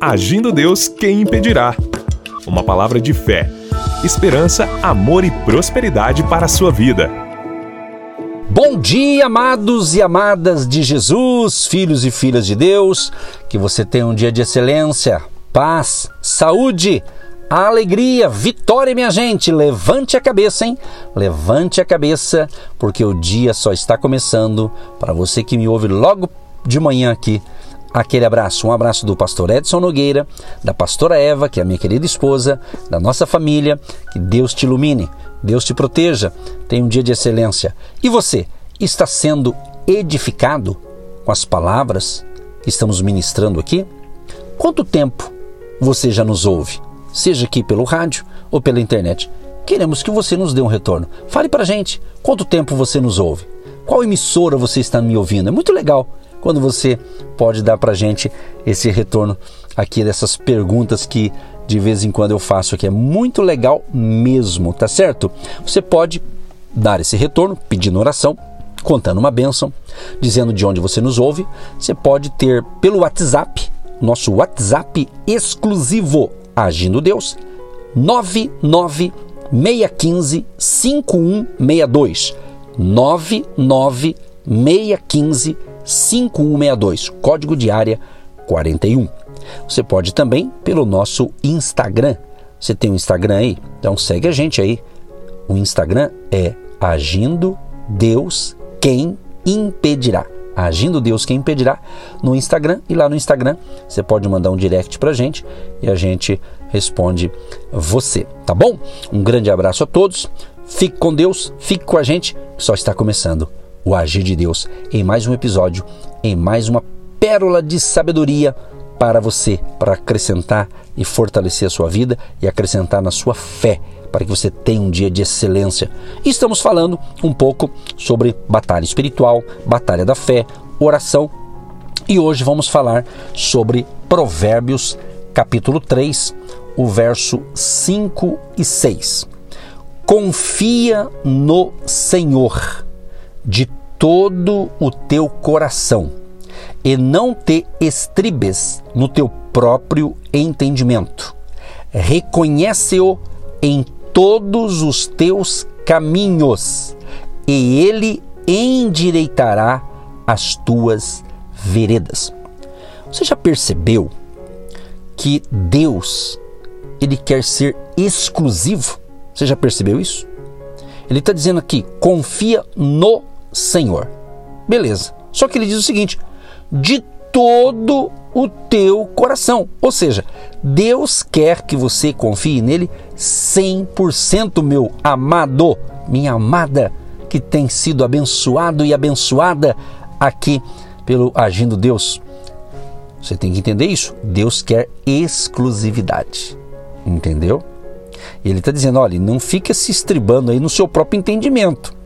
Agindo Deus, quem impedirá? Uma palavra de fé, esperança, amor e prosperidade para a sua vida. Bom dia, amados e amadas de Jesus, filhos e filhas de Deus. Que você tenha um dia de excelência, paz, saúde, alegria, vitória, minha gente. Levante a cabeça, hein? Levante a cabeça, porque o dia só está começando. Para você que me ouve logo de manhã aqui aquele abraço, um abraço do pastor Edson Nogueira, da pastora Eva, que é a minha querida esposa, da nossa família. Que Deus te ilumine, Deus te proteja. Tenha um dia de excelência. E você, está sendo edificado com as palavras que estamos ministrando aqui? Quanto tempo você já nos ouve? Seja aqui pelo rádio ou pela internet. Queremos que você nos dê um retorno. Fale para gente quanto tempo você nos ouve. Qual emissora você está me ouvindo? É muito legal quando você pode dar para gente esse retorno aqui dessas perguntas que de vez em quando eu faço aqui. É muito legal mesmo, tá certo? Você pode dar esse retorno pedindo oração, contando uma bênção, dizendo de onde você nos ouve. Você pode ter pelo WhatsApp, nosso WhatsApp exclusivo Agindo Deus, 99615 5162. 99615 5162, código de área 41. Você pode também pelo nosso Instagram. Você tem um Instagram aí? Então segue a gente aí. O Instagram é Agindo Deus Quem Impedirá. Agindo Deus Quem Impedirá no Instagram. E lá no Instagram você pode mandar um direct pra gente e a gente responde você, tá bom? Um grande abraço a todos. Fique com Deus, fique com a gente, só está começando o agir de Deus em mais um episódio, em mais uma pérola de sabedoria para você, para acrescentar e fortalecer a sua vida e acrescentar na sua fé, para que você tenha um dia de excelência. E estamos falando um pouco sobre batalha espiritual, batalha da fé, oração. E hoje vamos falar sobre Provérbios, capítulo 3, o verso 5 e 6. Confia no Senhor de todo o teu coração e não te estribes no teu próprio entendimento. Reconhece-o em todos os teus caminhos e ele endireitará as tuas veredas. Você já percebeu que Deus ele quer ser exclusivo? Você já percebeu isso? Ele está dizendo aqui: confia no Senhor. Beleza. Só que ele diz o seguinte: de todo o teu coração. Ou seja, Deus quer que você confie nele 100%, meu amado, minha amada, que tem sido abençoado e abençoada aqui pelo agindo Deus. Você tem que entender isso. Deus quer exclusividade. Entendeu? Ele está dizendo: olha, não fica se estribando aí no seu próprio entendimento.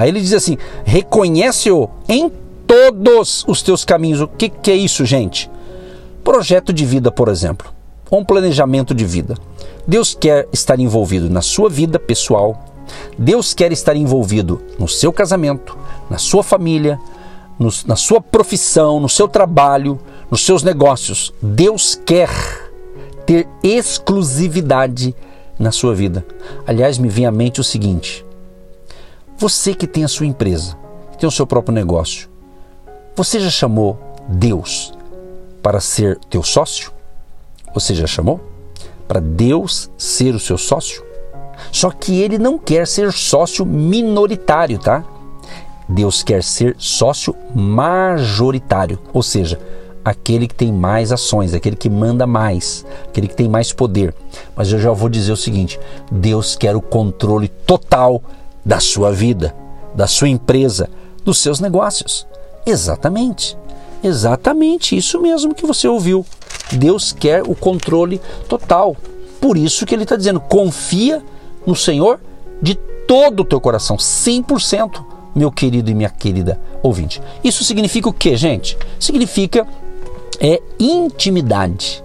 Aí ele diz assim: reconhece-o em todos os teus caminhos. O que, que é isso, gente? Projeto de vida, por exemplo, ou um planejamento de vida. Deus quer estar envolvido na sua vida pessoal, Deus quer estar envolvido no seu casamento, na sua família, no, na sua profissão, no seu trabalho, nos seus negócios. Deus quer ter exclusividade na sua vida. Aliás, me vem à mente o seguinte: você que tem a sua empresa, que tem o seu próprio negócio, você já chamou Deus para ser teu sócio? Você já chamou? Para Deus ser o seu sócio? Só que ele não quer ser sócio minoritário, tá? Deus quer ser sócio majoritário, ou seja, aquele que tem mais ações, aquele que manda mais, aquele que tem mais poder. Mas eu já vou dizer o seguinte: Deus quer o controle total da sua vida, da sua empresa, dos seus negócios. Exatamente. Exatamente isso mesmo que você ouviu. Deus quer o controle total. Por isso que ele está dizendo: confia no Senhor de todo o teu coração, 100%, meu querido e minha querida ouvinte. Isso significa o que, gente? Significa é intimidade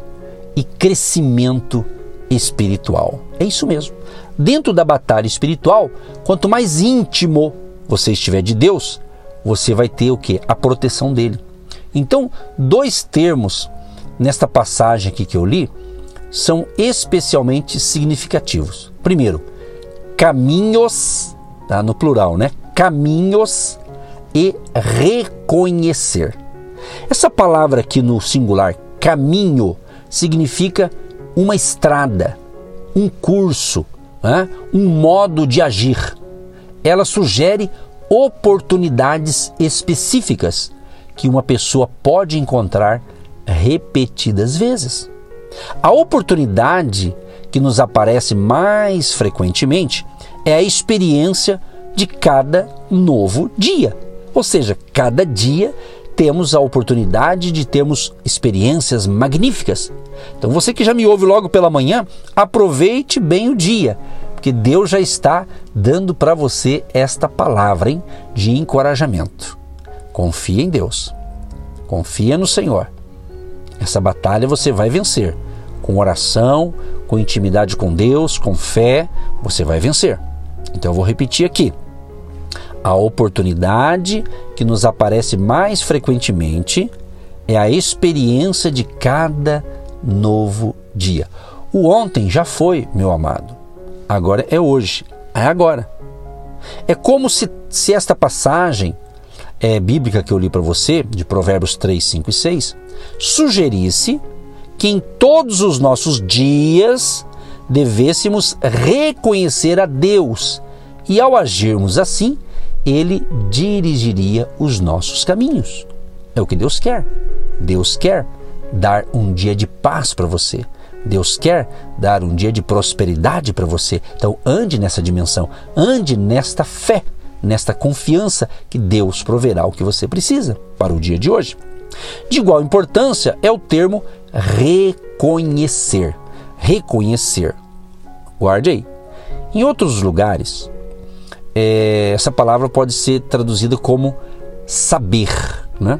e crescimento espiritual. É isso mesmo. Dentro da batalha espiritual, quanto mais íntimo você estiver de Deus, você vai ter o que? A proteção dele. Então, dois termos nesta passagem aqui que eu li são especialmente significativos. Primeiro, caminhos, tá, no plural, né? Caminhos e reconhecer. Essa palavra aqui no singular, caminho, significa uma estrada, um curso, né? um modo de agir. Ela sugere oportunidades específicas que uma pessoa pode encontrar repetidas vezes. A oportunidade que nos aparece mais frequentemente é a experiência de cada novo dia. Ou seja, cada dia temos a oportunidade de termos experiências magníficas. Então você que já me ouve logo pela manhã, aproveite bem o dia, porque Deus já está dando para você esta palavra hein, de encorajamento. Confia em Deus. Confia no Senhor. Essa batalha você vai vencer. Com oração, com intimidade com Deus, com fé, você vai vencer. Então eu vou repetir aqui. A oportunidade que nos aparece mais frequentemente é a experiência de cada novo dia. O ontem já foi, meu amado. Agora é hoje, é agora. É como se, se esta passagem é, bíblica que eu li para você, de Provérbios 3, 5 e 6, sugerisse que em todos os nossos dias devêssemos reconhecer a Deus e, ao agirmos assim, Ele dirigiria os nossos caminhos. É o que Deus quer. Deus quer dar um dia de paz para você. Deus quer dar um dia de prosperidade para você. Então, ande nessa dimensão, ande nesta fé nesta confiança que Deus proverá o que você precisa para o dia de hoje. De igual importância é o termo reconhecer. Reconhecer. Guarde aí. Em outros lugares, é, essa palavra pode ser traduzida como saber, né?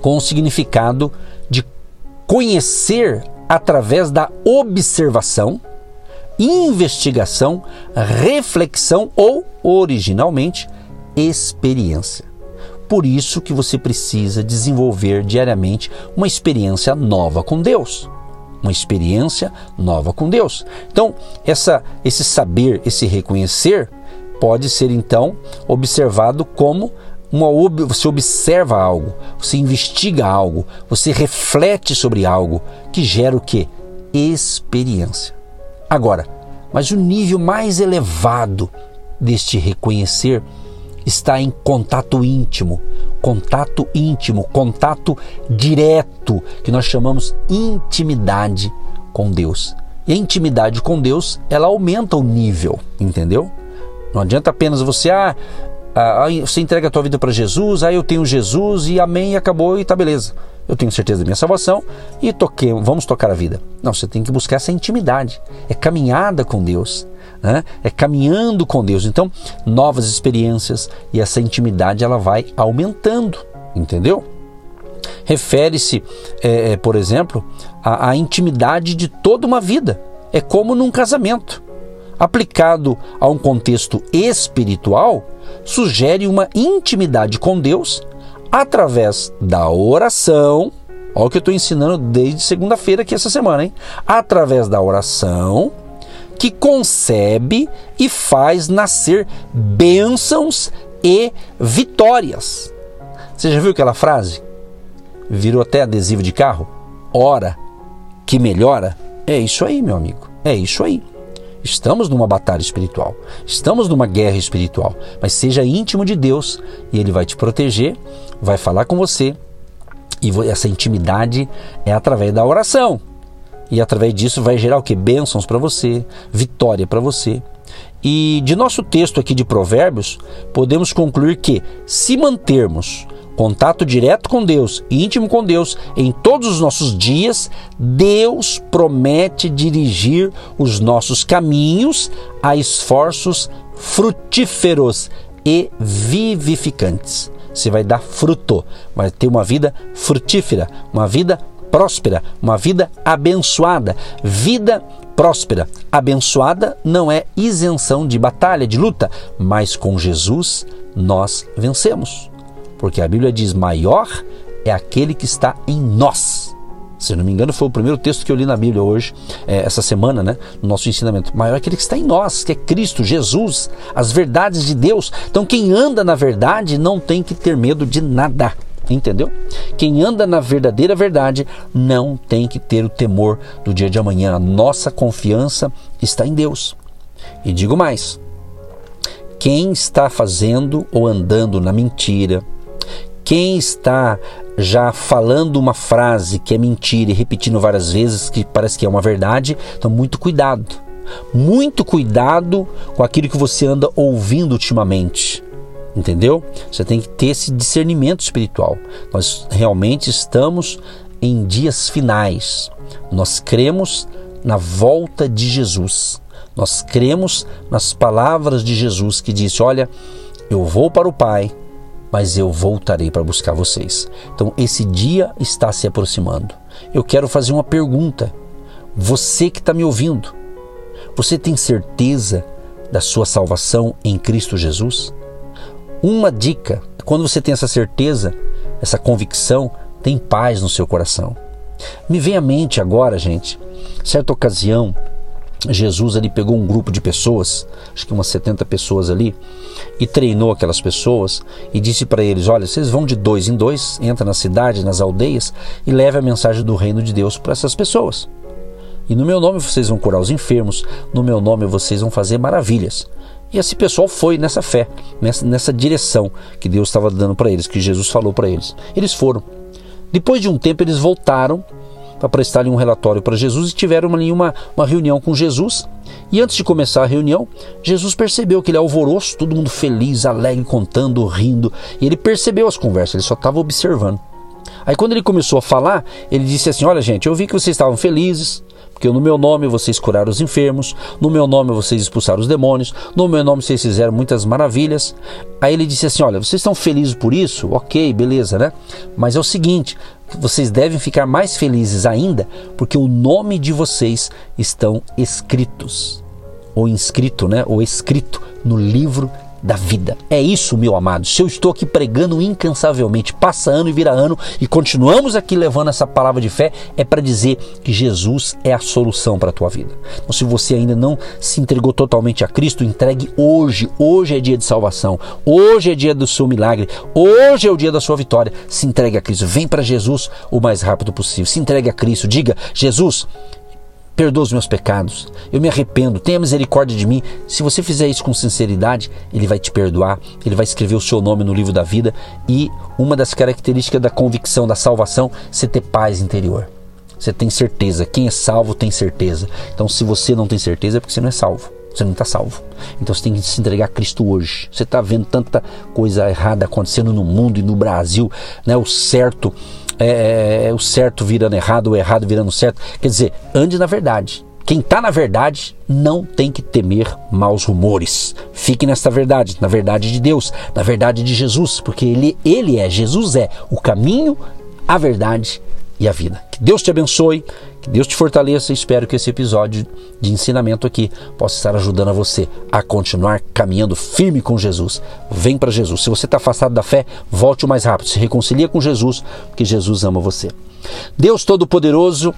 com o significado de conhecer através da observação investigação, reflexão ou, originalmente, experiência. Por isso que você precisa desenvolver diariamente uma experiência nova com Deus. Uma experiência nova com Deus. Então, essa, esse saber, esse reconhecer, pode ser então observado como uma, você observa algo, você investiga algo, você reflete sobre algo que gera o que? Experiência. Agora, mas o nível mais elevado deste reconhecer está em contato íntimo, contato íntimo, contato direto, que nós chamamos intimidade com Deus. E a intimidade com Deus, ela aumenta o nível, entendeu? Não adianta apenas você, ah, ah você entrega a tua vida para Jesus, aí ah, eu tenho Jesus e amém, e acabou e tá beleza eu tenho certeza da minha salvação e toquei, vamos tocar a vida. Não, você tem que buscar essa intimidade, é caminhada com Deus, né? é caminhando com Deus. Então, novas experiências e essa intimidade ela vai aumentando, entendeu? Refere-se, é, é, por exemplo, à, à intimidade de toda uma vida. É como num casamento. Aplicado a um contexto espiritual, sugere uma intimidade com Deus através da oração. Olha o que eu estou ensinando desde segunda-feira aqui essa semana, hein? Através da oração que concebe e faz nascer bênçãos e vitórias. Você já viu aquela frase? Virou até adesivo de carro? Ora que melhora? É isso aí, meu amigo. É isso aí. Estamos numa batalha espiritual, estamos numa guerra espiritual, mas seja íntimo de Deus e Ele vai te proteger, vai falar com você e essa intimidade é através da oração. E através disso vai gerar o que? Bênçãos para você, vitória para você. E de nosso texto aqui de Provérbios, podemos concluir que se mantermos contato direto com Deus, íntimo com Deus, em todos os nossos dias, Deus promete dirigir os nossos caminhos a esforços frutíferos e vivificantes. Você vai dar fruto, vai ter uma vida frutífera, uma vida próspera, uma vida abençoada. Vida próspera, abençoada não é isenção de batalha, de luta, mas com Jesus nós vencemos porque a Bíblia diz: maior é aquele que está em nós Se não me engano, foi o primeiro texto que eu li na Bíblia hoje, é, essa semana, né? No nosso ensinamento. Maior é aquele que está em nós, que é Cristo, Jesus, as verdades de Deus. Então, quem anda na verdade não tem que ter medo de nada. Entendeu? Quem anda na verdadeira verdade não tem que ter o temor do dia de amanhã. A nossa confiança está em Deus. E digo mais: quem está fazendo ou andando na mentira, quem está já falando uma frase que é mentira e repetindo várias vezes que parece que é uma verdade, então muito cuidado. Muito cuidado com aquilo que você anda ouvindo ultimamente. Entendeu? Você tem que ter esse discernimento espiritual. Nós realmente estamos em dias finais. Nós cremos na volta de Jesus. Nós cremos nas palavras de Jesus que disse: Olha, eu vou para o Pai, mas eu voltarei para buscar vocês. Então, esse dia está se aproximando. Eu quero fazer uma pergunta. Você que está me ouvindo, você tem certeza da sua salvação em Cristo Jesus? Uma dica: quando você tem essa certeza, essa convicção, tem paz no seu coração. Me vem à mente agora, gente, certa ocasião, Jesus ali pegou um grupo de pessoas, acho que umas 70 pessoas ali, e treinou aquelas pessoas e disse para eles: Olha, vocês vão de dois em dois, entra na cidade, nas aldeias e leve a mensagem do reino de Deus para essas pessoas. E no meu nome vocês vão curar os enfermos, no meu nome vocês vão fazer maravilhas. E esse pessoal foi nessa fé, nessa, nessa direção que Deus estava dando para eles, que Jesus falou para eles. Eles foram. Depois de um tempo, eles voltaram para prestar um relatório para Jesus e tiveram ali uma, uma reunião com Jesus. E antes de começar a reunião, Jesus percebeu que ele é alvoroço, todo mundo feliz, alegre, contando, rindo. E ele percebeu as conversas, ele só estava observando. Aí quando ele começou a falar, ele disse assim: Olha, gente, eu vi que vocês estavam felizes, porque no meu nome vocês curaram os enfermos, no meu nome vocês expulsaram os demônios, no meu nome vocês fizeram muitas maravilhas. Aí ele disse assim: Olha, vocês estão felizes por isso? Ok, beleza, né? Mas é o seguinte: vocês devem ficar mais felizes ainda, porque o nome de vocês estão escritos, ou inscrito, né? Ou escrito no livro da vida. É isso, meu amado. Se eu estou aqui pregando incansavelmente, passa ano e vira ano, e continuamos aqui levando essa palavra de fé, é para dizer que Jesus é a solução para a tua vida. Então, se você ainda não se entregou totalmente a Cristo, entregue hoje. Hoje é dia de salvação. Hoje é dia do seu milagre. Hoje é o dia da sua vitória. Se entregue a Cristo. Vem para Jesus o mais rápido possível. Se entregue a Cristo. Diga: Jesus, perdoa os meus pecados, eu me arrependo, tenha misericórdia de mim. Se você fizer isso com sinceridade, Ele vai te perdoar, Ele vai escrever o seu nome no livro da vida e uma das características da convicção, da salvação, você ter paz interior. Você tem certeza, quem é salvo tem certeza. Então, se você não tem certeza, é porque você não é salvo. Você não está salvo. Então você tem que se entregar a Cristo hoje. Você está vendo tanta coisa errada acontecendo no mundo e no Brasil, né? O certo é, é, é, o certo virando errado, o errado virando certo. Quer dizer, ande na verdade. Quem está na verdade não tem que temer maus rumores. Fique nesta verdade, na verdade de Deus, na verdade de Jesus, porque ele, ele é, Jesus é o caminho, a verdade e a vida. Que Deus te abençoe, que Deus te fortaleça. Espero que esse episódio de ensinamento aqui possa estar ajudando a você a continuar caminhando firme com Jesus. Vem para Jesus. Se você está afastado da fé, volte o mais rápido. Se reconcilia com Jesus, porque Jesus ama você. Deus Todo-Poderoso,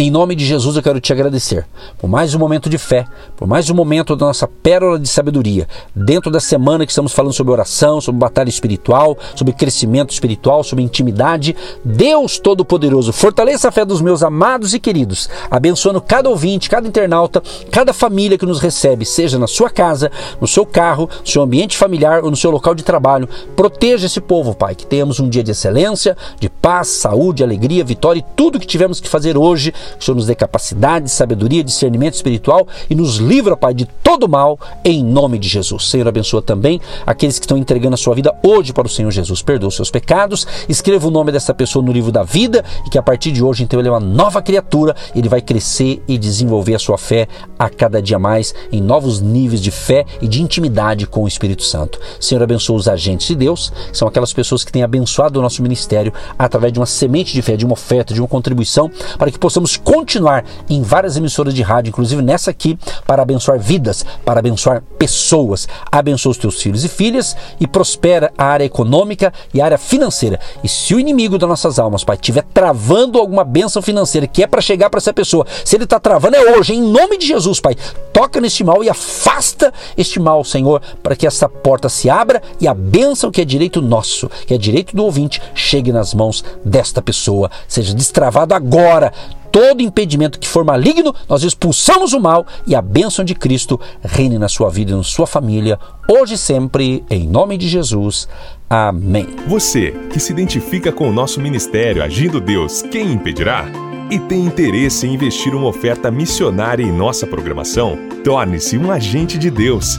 em nome de Jesus, eu quero te agradecer por mais um momento de fé, por mais um momento da nossa pérola de sabedoria. Dentro da semana que estamos falando sobre oração, sobre batalha espiritual, sobre crescimento espiritual, sobre intimidade. Deus Todo-Poderoso, fortaleça a fé dos meus amados e queridos, abençoando cada ouvinte, cada internauta, cada família que nos recebe, seja na sua casa, no seu carro, no seu ambiente familiar ou no seu local de trabalho. Proteja esse povo, Pai, que tenhamos um dia de excelência, de paz, saúde, alegria, vitória e tudo que tivemos que fazer hoje o Senhor nos dê capacidade, sabedoria, discernimento espiritual e nos livra, Pai, de todo mal, em nome de Jesus. Senhor, abençoa também aqueles que estão entregando a sua vida hoje para o Senhor Jesus. Perdoa os seus pecados, escreva o nome dessa pessoa no livro da vida e que a partir de hoje, então, ele é uma nova criatura, ele vai crescer e desenvolver a sua fé a cada dia mais em novos níveis de fé e de intimidade com o Espírito Santo. Senhor, abençoa os agentes de Deus, que são aquelas pessoas que têm abençoado o nosso ministério através de uma semente de fé, de uma oferta, de uma contribuição, para que possamos vamos continuar em várias emissoras de rádio, inclusive nessa aqui, para abençoar vidas, para abençoar pessoas. Abençoa os teus filhos e filhas e prospera a área econômica e a área financeira. E se o inimigo das nossas almas, Pai, estiver travando alguma bênção financeira que é para chegar para essa pessoa, se ele está travando é hoje, em nome de Jesus, Pai. Toca neste mal e afasta este mal, Senhor, para que essa porta se abra e a bênção que é direito nosso, que é direito do ouvinte, chegue nas mãos desta pessoa. Seja destravado agora todo impedimento que for maligno, nós expulsamos o mal e a bênção de Cristo reine na sua vida e na sua família, hoje e sempre, em nome de Jesus. Amém. Você que se identifica com o nosso ministério Agindo Deus, quem impedirá? E tem interesse em investir uma oferta missionária em nossa programação? Torne-se um agente de Deus